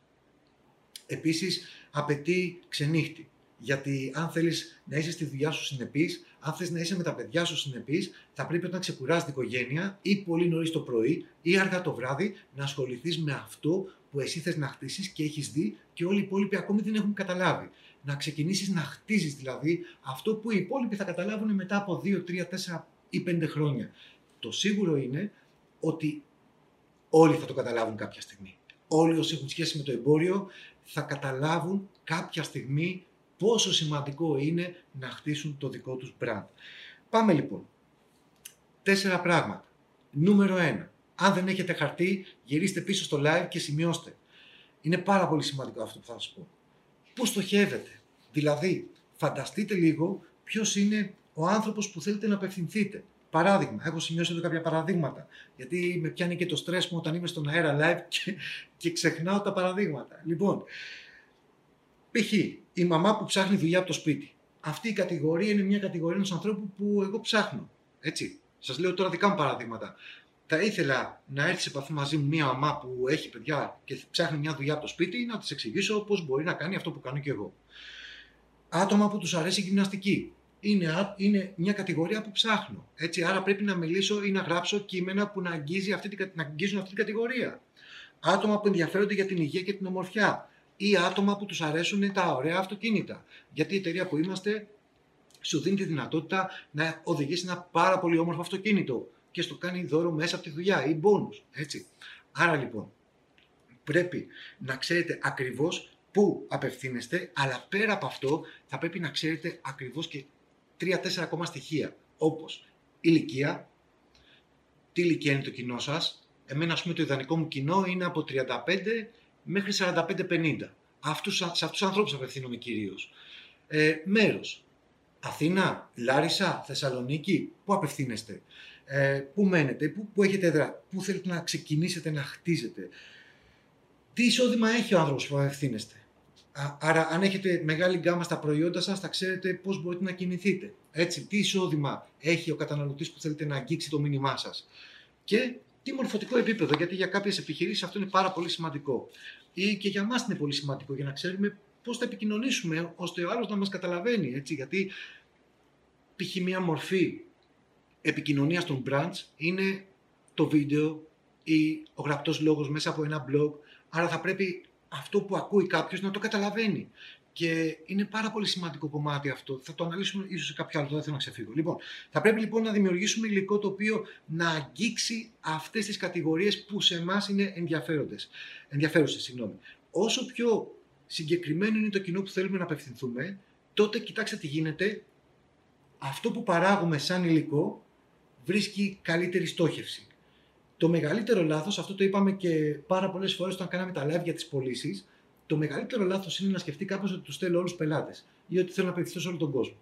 Επίσης απαιτεί ξενύχτη. Γιατί αν θέλεις να είσαι στη δουλειά σου συνεπής, αν θες να είσαι με τα παιδιά σου συνεπής, θα πρέπει όταν ξεκουράζει την οικογένεια ή πολύ νωρίς το πρωί ή αργά το βράδυ να ασχοληθείς με αυτό που εσύ θες να χτίσεις και έχεις δει και όλοι οι υπόλοιποι ακόμη δεν έχουν καταλάβει. Να ξεκινήσεις να χτίζεις δηλαδή αυτό που οι υπόλοιποι θα καταλάβουν μετά από 2, 3, 4 ή 5 χρόνια. Το σίγουρο είναι ότι όλοι θα το καταλάβουν κάποια στιγμή. Όλοι όσοι έχουν σχέση με το εμπόριο θα καταλάβουν κάποια στιγμή πόσο σημαντικό είναι να χτίσουν το δικό τους brand. Πάμε λοιπόν. Τέσσερα πράγματα. Νούμερο ένα. Αν δεν έχετε χαρτί, γυρίστε πίσω στο live και σημειώστε. Είναι πάρα πολύ σημαντικό αυτό που θα σας πω. Πού στοχεύετε; Δηλαδή, φανταστείτε λίγο ποιος είναι ο άνθρωπος που θέλετε να απευθυνθείτε. Παράδειγμα, έχω σημειώσει εδώ κάποια παραδείγματα. Γιατί με πιάνει και το στρες μου όταν είμαι στον αέρα live και, και ξεχνάω τα παραδείγματα. Λοιπόν, π.χ. η μαμά που ψάχνει δουλειά από το σπίτι. Αυτή η κατηγορία είναι μια κατηγορία ενός ανθρώπου που εγώ ψάχνω. Έτσι. Σας λέω τώρα δικά μου παραδείγματα. Θα ήθελα να έρθει σε επαφή μαζί μου μια μαμά που έχει παιδιά και ψάχνει μια δουλειά από το σπίτι να της εξηγήσω πώς μπορεί να κάνει αυτό που κάνω και εγώ. Άτομα που τους αρέσει η γυμναστική είναι, είναι μια κατηγορία που ψάχνω. Έτσι, άρα πρέπει να μιλήσω ή να γράψω κείμενα που να, αγγίζει αυτή, να αγγίζουν αυτή την κατηγορία. Άτομα που ενδιαφέρονται για την υγεία και την ομορφιά. Ή άτομα που τους αρέσουν τα ωραία αυτοκίνητα. Γιατί η εταιρεία που είμαστε σου δίνει τη δυνατότητα να οδηγήσει ένα πάρα πολύ όμορφο αυτοκίνητο και στο κάνει δώρο μέσα από τη δουλειά ή bonus. Έτσι. Άρα λοιπόν πρέπει να ξέρετε ακριβώς πού απευθύνεστε, αλλά πέρα από αυτό θα πρέπει να ξέρετε ακριβώς και τρία-τέσσερα ακόμα στοιχεία, όπως ηλικία, τι ηλικία είναι το κοινό σας. Εμένα, ας πούμε, το ιδανικό μου κοινό είναι από 35 μέχρι 45-50. Αυτούς, σε αυτούς τους ανθρώπους απευθύνομαι κυρίως. Ε, μέρος. Αθήνα, Λάρισα, Θεσσαλονίκη, πού απευθύνεστε, ε, πού μένετε, πού, πού έχετε έδρα, πού θέλετε να ξεκινήσετε να χτίζετε; Τι εισόδημα έχει ο άνθρωπος που απευθύνεστε; Άρα, αν έχετε μεγάλη γκάμα στα προϊόντα σας, θα ξέρετε πώς μπορείτε να κινηθείτε. Έτσι, τι εισόδημα έχει ο καταναλωτής που θέλετε να αγγίξει το μήνυμά σας; Και τι μορφωτικό επίπεδο, γιατί για κάποιες επιχειρήσεις αυτό είναι πάρα πολύ σημαντικό. Ή και για μας είναι πολύ σημαντικό, για να ξέρουμε πώς θα επικοινωνήσουμε, ώστε ο άλλος να μας καταλαβαίνει. Έτσι, γιατί π.χ. μια μορφή επικοινωνίας των brands είναι το βίντεο ή ο γραπτός λόγος μέσα από ένα blog. Άρα θα πρέπει αυτό που ακούει κάποιος να το καταλαβαίνει. Και είναι πάρα πολύ σημαντικό κομμάτι αυτό. Θα το αναλύσουμε ίσως σε κάποιο άλλο, δεν θέλω να ξεφύγω. Λοιπόν, θα πρέπει λοιπόν να δημιουργήσουμε υλικό το οποίο να αγγίξει αυτές τις κατηγορίες που σε εμάς είναι ενδιαφέρουσες. Συγγνώμη. Όσο πιο συγκεκριμένο είναι το κοινό που θέλουμε να απευθυνθούμε, τότε κοιτάξτε τι γίνεται. Αυτό που παράγουμε σαν υλικό βρίσκει καλύτερη στόχευση. Το μεγαλύτερο λάθος, αυτό το είπαμε και πάρα πολλές φορές όταν κάναμε τα live για τις πωλήσεις, το μεγαλύτερο λάθος είναι να σκεφτεί κάποιος ότι τους θέλω όλους τους πελάτες ή ότι θέλω να απευθυνθώ σε όλο τον κόσμο.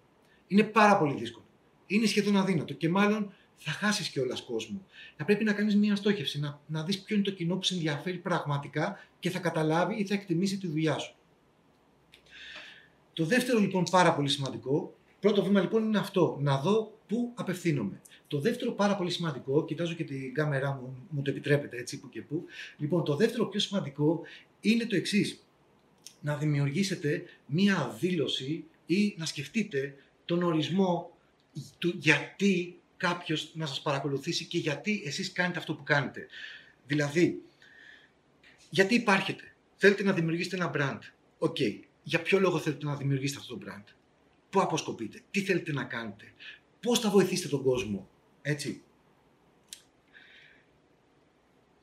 Είναι πάρα πολύ δύσκολο. Είναι σχεδόν αδύνατο και μάλλον θα χάσεις κιόλας κόσμο. Θα πρέπει να κάνεις μια στόχευση, να, να δεις ποιο είναι το κοινό που σε ενδιαφέρει πραγματικά και θα καταλάβει ή θα εκτιμήσει τη δουλειά σου. Το δεύτερο λοιπόν πάρα πολύ σημαντικό, πρώτο βήμα λοιπόν είναι αυτό, να δω πού απευθύνομαι. Το δεύτερο πάρα πολύ σημαντικό, κοιτάζω και την κάμερά μου, μου το επιτρέπετε έτσι που και που. Λοιπόν, το δεύτερο πιο σημαντικό είναι το εξής. Να δημιουργήσετε μία δήλωση ή να σκεφτείτε τον ορισμό του γιατί κάποιος να σας παρακολουθήσει και γιατί εσείς κάνετε αυτό που κάνετε. Δηλαδή, γιατί υπάρχετε; Θέλετε να δημιουργήσετε ένα brand. Οκ. Okay. Για ποιο λόγο θέλετε να δημιουργήσετε αυτό το brand; Πού αποσκοπείτε; Τι θέλετε να κάνετε; Πώς θα βοηθήσετε τον κόσμο; Έτσι.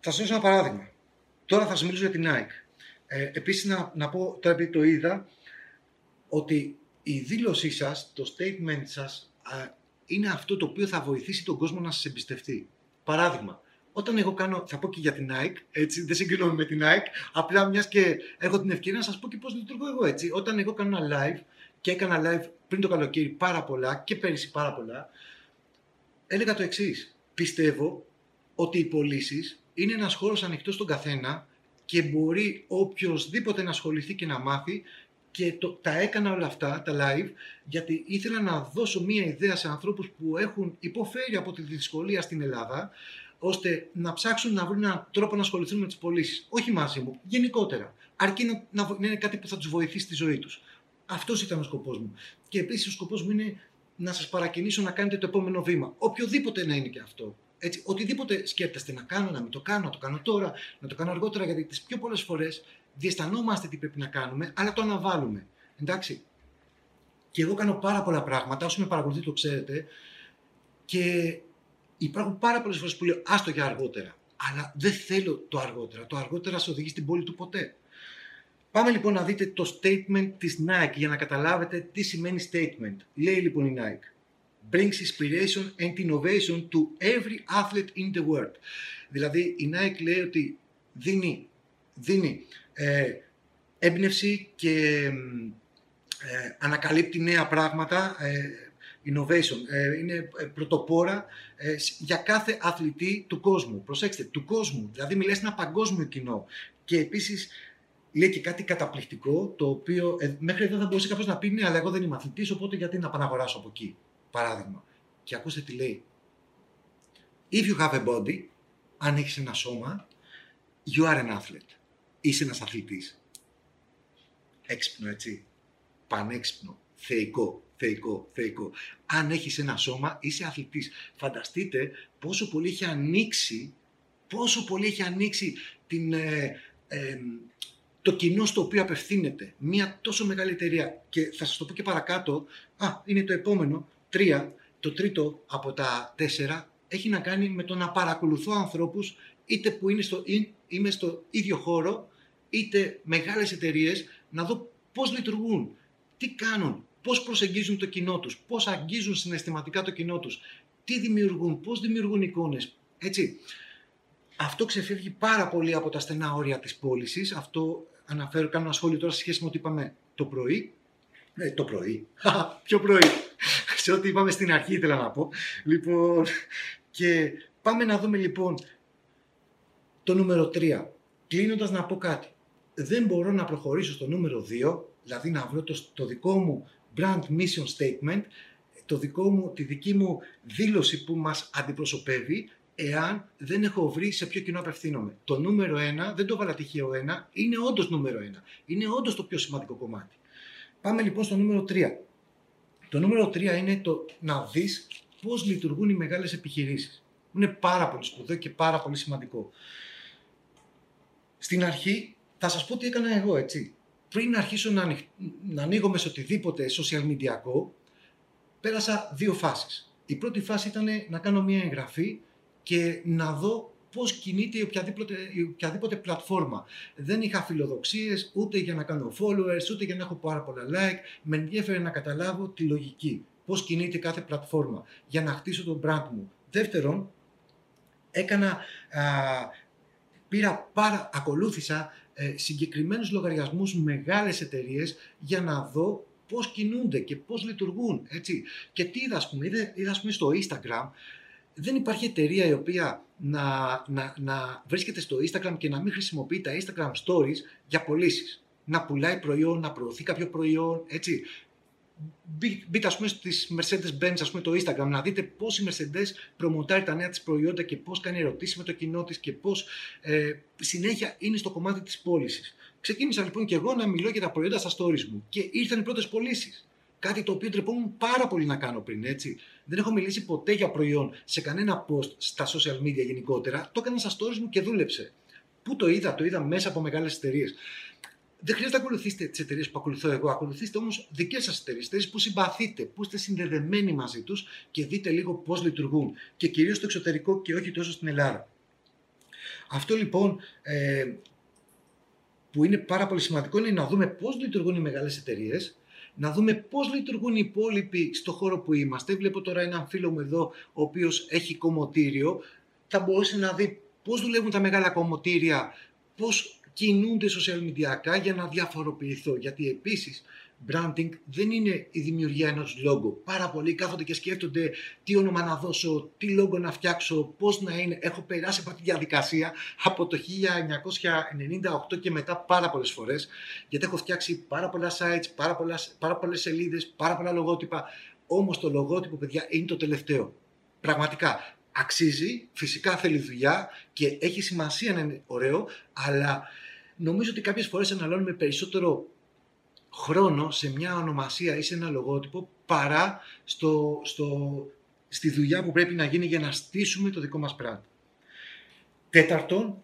Θα σας δώσω ένα παράδειγμα. Τώρα θα σας μιλήσω για την Nike. Ε, επίσης να, να πω, τώρα επειδή το είδα, ότι η δήλωσή σας, το statement σας, είναι αυτό το οποίο θα βοηθήσει τον κόσμο να σας εμπιστευτεί. Παράδειγμα, όταν εγώ κάνω, θα πω και για την Nike, έτσι, δεν συγκρινώ με την Nike, απλά μιας και έχω την ευκαιρία να σας πω και πώς λειτουργώ εγώ έτσι. Όταν εγώ κάνω ένα live και έκανα live πριν το καλοκαίρι πάρα πολλά και πέρυσι πάρα πολλά, έλεγα το εξής. Πιστεύω ότι οι πωλήσεις είναι ένας χώρος ανοιχτός στον καθένα και μπορεί οποιοδήποτε να ασχοληθεί και να μάθει και το, τα έκανα όλα αυτά, τα live, γιατί ήθελα να δώσω μία ιδέα σε ανθρώπους που έχουν υποφέρει από τη δυσκολία στην Ελλάδα, ώστε να ψάξουν να βρουν έναν τρόπο να ασχοληθούν με τις πωλήσεις. Όχι μαζί μου, γενικότερα. Αρκεί να, να, είναι κάτι που θα τους βοηθήσει στη ζωή τους. Αυτός ήταν ο σκοπός μου. Και επίσης ο σκοπός μου είναι να σας παρακινήσω να κάνετε το επόμενο βήμα. Οποιοδήποτε να είναι και αυτό. Έτσι, οτιδήποτε σκέφτεστε να κάνω, να μην το κάνω, να το κάνω τώρα, να το κάνω αργότερα, γιατί τις πιο πολλές φορές διαισθανόμαστε τι πρέπει να κάνουμε, αλλά το αναβάλουμε. Εντάξει. Και εγώ κάνω πάρα πολλά πράγματα, όσο με παρακολουθεί το ξέρετε, και υπάρχουν πάρα πολλές φορές που λέω άστο για αργότερα. Αλλά δεν θέλω το αργότερα. Το αργότερα σε οδηγεί στην πόλη του ποτέ. Πάμε λοιπόν να δείτε το statement της Nike για να καταλάβετε τι σημαίνει statement. Λέει λοιπόν η Nike. Brings inspiration and innovation to every athlete in the world. Δηλαδή η Nike λέει ότι δίνει, δίνει ε, έμπνευση και ε, ανακαλύπτει νέα πράγματα, ε, innovation, ε, είναι πρωτοπόρα για κάθε αθλητή του κόσμου. Προσέξτε, του κόσμου, δηλαδή μιλάει σε ένα παγκόσμιο κοινό. Και επίσης λέει και κάτι καταπληκτικό, το οποίο μέχρι εδώ θα μπορούσε κάποιος να πει ναι, αλλά εγώ δεν είμαι αθλητής, οπότε γιατί να πάω αγοράσω από εκεί, παράδειγμα. Και ακούστε τι λέει. If you have a body, αν έχεις ένα σώμα, you are an athlete είσαι ένας αθλητής. Έξυπνο, έτσι. Πανέξυπνο. Θεϊκό, θεϊκό, θεϊκό. Αν έχεις ένα σώμα, είσαι αθλητής. Φανταστείτε πόσο πολύ έχει ανοίξει, πόσο πολύ έχει ανοίξει την, ε, το κοινό στο οποίο απευθύνεται. Μια τόσο μεγάλη εταιρεία. Και θα σας το πω και παρακάτω. Α, είναι το επόμενο. Τρία. Το τρίτο από τα τέσσερα έχει να κάνει με το να παρακολουθώ ανθρώπους είτε που είναι στο, είμαι στο ίδιο χώρο είτε μεγάλες εταιρείες να δω πώς λειτουργούν, τι κάνουν, πώς προσεγγίζουν το κοινό τους, πώς αγγίζουν συναισθηματικά το κοινό τους, τι δημιουργούν, πώς δημιουργούν εικόνες. Έτσι. Αυτό ξεφεύγει πάρα πολύ από τα στενά όρια της πώλησης. Αυτό αναφέρω, κάνω ένα σχόλιο τώρα σε σχέση με ό,τι είπαμε το πρωί. Ε, το πρωί. Ποιο πρωί; Σε ό,τι είπαμε στην αρχή ήθελα να πω. Λοιπόν, και πάμε να δούμε λοιπόν το νούμερο 3. Κλείνοντας να πω κάτι δεν μπορώ να προχωρήσω στο νούμερο 2, δηλαδή να βρω το, το δικό μου brand mission statement, το δικό μου, τη δική μου δήλωση που μας αντιπροσωπεύει, εάν δεν έχω βρει σε ποιο κοινό απευθύνομαι. Το νούμερο 1, δεν το βάλα τυχαίο 1, είναι όντως νούμερο 1. Είναι όντως το πιο σημαντικό κομμάτι. Πάμε λοιπόν στο νούμερο 3. Το νούμερο 3 είναι το να δεις πώς λειτουργούν οι μεγάλες επιχειρήσεις. Είναι πάρα πολύ σπουδαίο και πάρα πολύ σημαντικό. Στην αρχή θα σας πω τι έκανα εγώ, έτσι. Πριν αρχίσω να, να ανοίγω μες οτιδήποτε social media πέρασα δύο φάσεις. Η πρώτη φάση ήταν να κάνω μια εγγραφή και να δω πώς κινείται η οποιαδήποτε, η οποιαδήποτε πλατφόρμα. Δεν είχα φιλοδοξίες ούτε για να κάνω followers, ούτε για να έχω πάρα πολλά like. Με ενδιαφέρει να καταλάβω τη λογική. Πώς κινείται κάθε πλατφόρμα για να χτίσω τον brand μου. Δεύτερον, έκανα, α, πήρα πάρα, ακολούθησα ε, συγκεκριμένους λογαριασμούς μεγάλες εταιρείες για να δω πώς κινούνται και πώς λειτουργούν. Έτσι. Και τι είδα, ας πούμε, είδα, είδα πούμε, στο Instagram, δεν υπάρχει εταιρεία η οποία να, να, να βρίσκεται στο Instagram και να μην χρησιμοποιεί τα Instagram Stories για πωλήσεις. Να πουλάει προϊόν, να προωθεί κάποιο προϊόν, έτσι μπείτε ας πούμε στις Mercedes-Benz ας πούμε το Instagram να δείτε πώς η Mercedes προμοτάρει τα νέα της προϊόντα και πώς κάνει ερωτήσεις με το κοινό της και πώς ε, συνέχεια είναι στο κομμάτι της πώλησης. Ξεκίνησα λοιπόν και εγώ να μιλώ για τα προϊόντα στα stories μου και ήρθαν οι πρώτες πωλήσεις. Κάτι το οποίο τρεπόμουν πάρα πολύ να κάνω πριν, έτσι. Δεν έχω μιλήσει ποτέ για προϊόν σε κανένα post στα social media γενικότερα. Το έκανα στα stories μου και δούλεψε. Πού το είδα, το είδα μέσα από μεγάλες εταιρείες δεν χρειάζεται να ακολουθήσετε τις εταιρείες που ακολουθώ εγώ. Ακολουθήστε όμως δικές σας εταιρείες, εταιρείες που συμπαθείτε, που είστε συνδεδεμένοι μαζί τους και δείτε λίγο πώς λειτουργούν. Και κυρίως στο εξωτερικό και όχι τόσο στην Ελλάδα. Αυτό λοιπόν ε, που είναι πάρα πολύ σημαντικό είναι να δούμε πώς λειτουργούν οι μεγάλες εταιρείες, να δούμε πώς λειτουργούν οι υπόλοιποι στο χώρο που είμαστε. Βλέπω τώρα έναν φίλο μου εδώ, ο οποίος έχει κομμωτήριο θα μπορούσε να δει πώς δουλεύουν τα μεγάλα κομμωτήρια, πώς κινούνται social media για να διαφοροποιηθώ. Γιατί επίσης branding δεν είναι η δημιουργία ενός λόγου. Πάρα πολλοί κάθονται και σκέφτονται τι όνομα να δώσω, τι λόγο να φτιάξω, πώς να είναι. Έχω περάσει από τη διαδικασία από το 1998 και μετά πάρα πολλές φορές, γιατί έχω φτιάξει πάρα πολλά sites, πάρα, πολλά, πάρα πολλές σελίδες, πάρα πολλά λογότυπα. Όμως το λογότυπο, παιδιά, είναι το τελευταίο. Πραγματικά, αξίζει, φυσικά θέλει δουλειά και έχει σημασία να είναι ωραίο, αλλά νομίζω ότι κάποιες φορές αναλώνουμε περισσότερο χρόνο σε μια ονομασία ή σε ένα λογότυπο παρά στο, στο, στη δουλειά που πρέπει να γίνει για να στήσουμε το δικό μας πράγμα. Τέταρτον,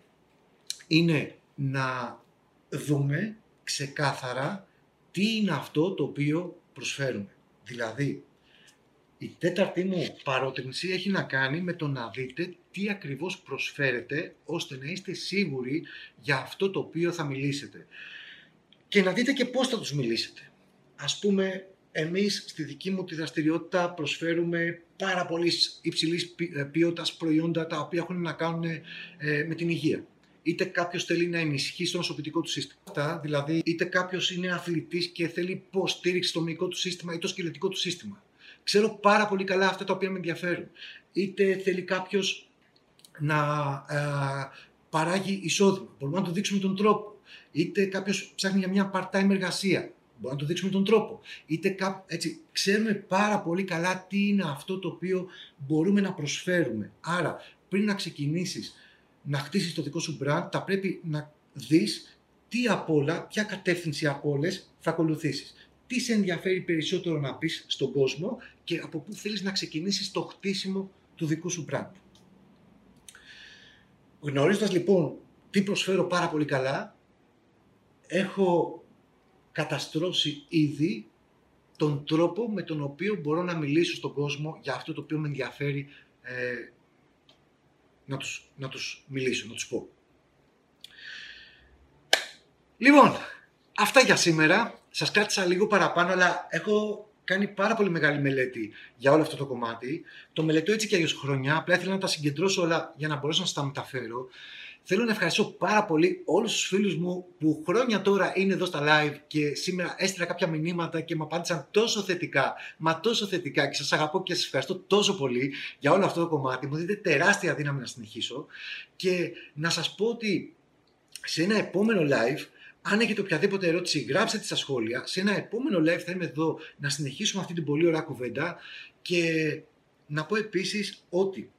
είναι να δούμε ξεκάθαρα τι είναι αυτό το οποίο προσφέρουμε. Δηλαδή, η τέταρτη μου παρότρινση έχει να κάνει με το να δείτε τι ακριβώς προσφέρετε ώστε να είστε σίγουροι για αυτό το οποίο θα μιλήσετε. Και να δείτε και πώς θα τους μιλήσετε. Ας πούμε, εμείς στη δική μου τη δραστηριότητα προσφέρουμε πάρα πολύ υψηλής ε, ποιότητας προϊόντα τα οποία έχουν να κάνουν ε, με την υγεία. Είτε κάποιος θέλει να ενισχύσει το νοσοποιητικό του σύστημα. Δηλαδή, είτε κάποιος είναι αθλητής και θέλει υποστήριξη στο μυϊκό του σύστημα ή το σκελετικό του σύστημα. Ξέρω πάρα πολύ καλά αυτά τα οποία με ενδιαφέρουν. Είτε θέλει κάποιος να ε, παράγει εισόδημα. Μπορούμε να του δείξουμε τον τρόπο. Είτε κάποιος ψάχνει για μια part-time εργασία. Μπορούμε να του δείξουμε τον τρόπο. Είτε κά... έτσι, ξέρουμε πάρα πολύ καλά τι είναι αυτό το οποίο μπορούμε να προσφέρουμε. Άρα, πριν να ξεκινήσεις να χτίσεις το δικό σου brand, θα πρέπει να δεις τι απ' όλα, ποια κατεύθυνση από όλες θα ακολουθήσεις τι σε ενδιαφέρει περισσότερο να πεις στον κόσμο και από πού θέλεις να ξεκινήσεις το χτίσιμο του δικού σου brand. Γνωρίζοντας λοιπόν τι προσφέρω πάρα πολύ καλά, έχω καταστρώσει ήδη τον τρόπο με τον οποίο μπορώ να μιλήσω στον κόσμο για αυτό το οποίο με ενδιαφέρει ε, να, τους, να τους μιλήσω, να τους πω. Λοιπόν, αυτά για σήμερα. Σας κράτησα λίγο παραπάνω, αλλά έχω κάνει πάρα πολύ μεγάλη μελέτη για όλο αυτό το κομμάτι. Το μελετώ έτσι και αλλιώς χρόνια. Απλά ήθελα να τα συγκεντρώσω όλα για να μπορέσω να σας τα μεταφέρω. Θέλω να ευχαριστώ πάρα πολύ όλους τους φίλους μου που χρόνια τώρα είναι εδώ στα live και σήμερα έστειλα κάποια μηνύματα και μου απάντησαν τόσο θετικά, μα τόσο θετικά και σας αγαπώ και σας ευχαριστώ τόσο πολύ για όλο αυτό το κομμάτι. Μου δείτε τεράστια δύναμη να συνεχίσω και να σας πω ότι σε ένα επόμενο live αν έχετε οποιαδήποτε ερώτηση, γράψτε τη στα σχόλια. Σε ένα επόμενο live θα είμαι εδώ να συνεχίσουμε αυτή την πολύ ωραία κουβέντα και να πω επίσης ότι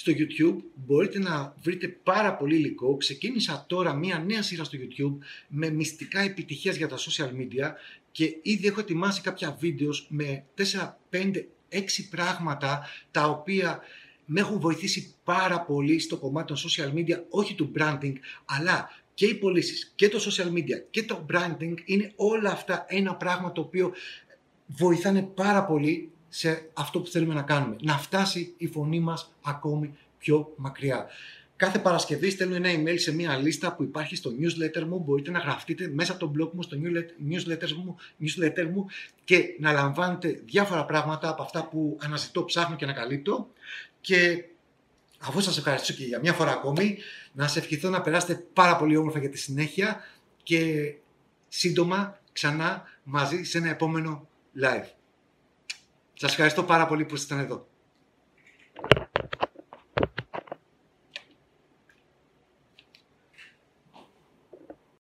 στο YouTube μπορείτε να βρείτε πάρα πολύ υλικό. Ξεκίνησα τώρα μία νέα σειρά στο YouTube με μυστικά επιτυχίας για τα social media και ήδη έχω ετοιμάσει κάποια βίντεος με 4, 5, 6 πράγματα τα οποία με έχουν βοηθήσει πάρα πολύ στο κομμάτι των social media, όχι του branding, αλλά και οι πωλήσεις και το social media και το branding είναι όλα αυτά ένα πράγμα το οποίο βοηθάνε πάρα πολύ σε αυτό που θέλουμε να κάνουμε. Να φτάσει η φωνή μας ακόμη πιο μακριά. Κάθε Παρασκευή στέλνω ένα email σε μια λίστα που υπάρχει στο newsletter μου. Μπορείτε να γραφτείτε μέσα από το blog μου, στο newsletter μου, newsletter μου και να λαμβάνετε διάφορα πράγματα από αυτά που αναζητώ, ψάχνω και ανακαλύπτω. Και αφού σας ευχαριστήσω και για μια φορά ακόμη, να σας ευχηθώ να περάσετε πάρα πολύ όμορφα για τη συνέχεια και σύντομα ξανά μαζί σε ένα επόμενο live. Σας ευχαριστώ πάρα πολύ που ήσασταν εδώ.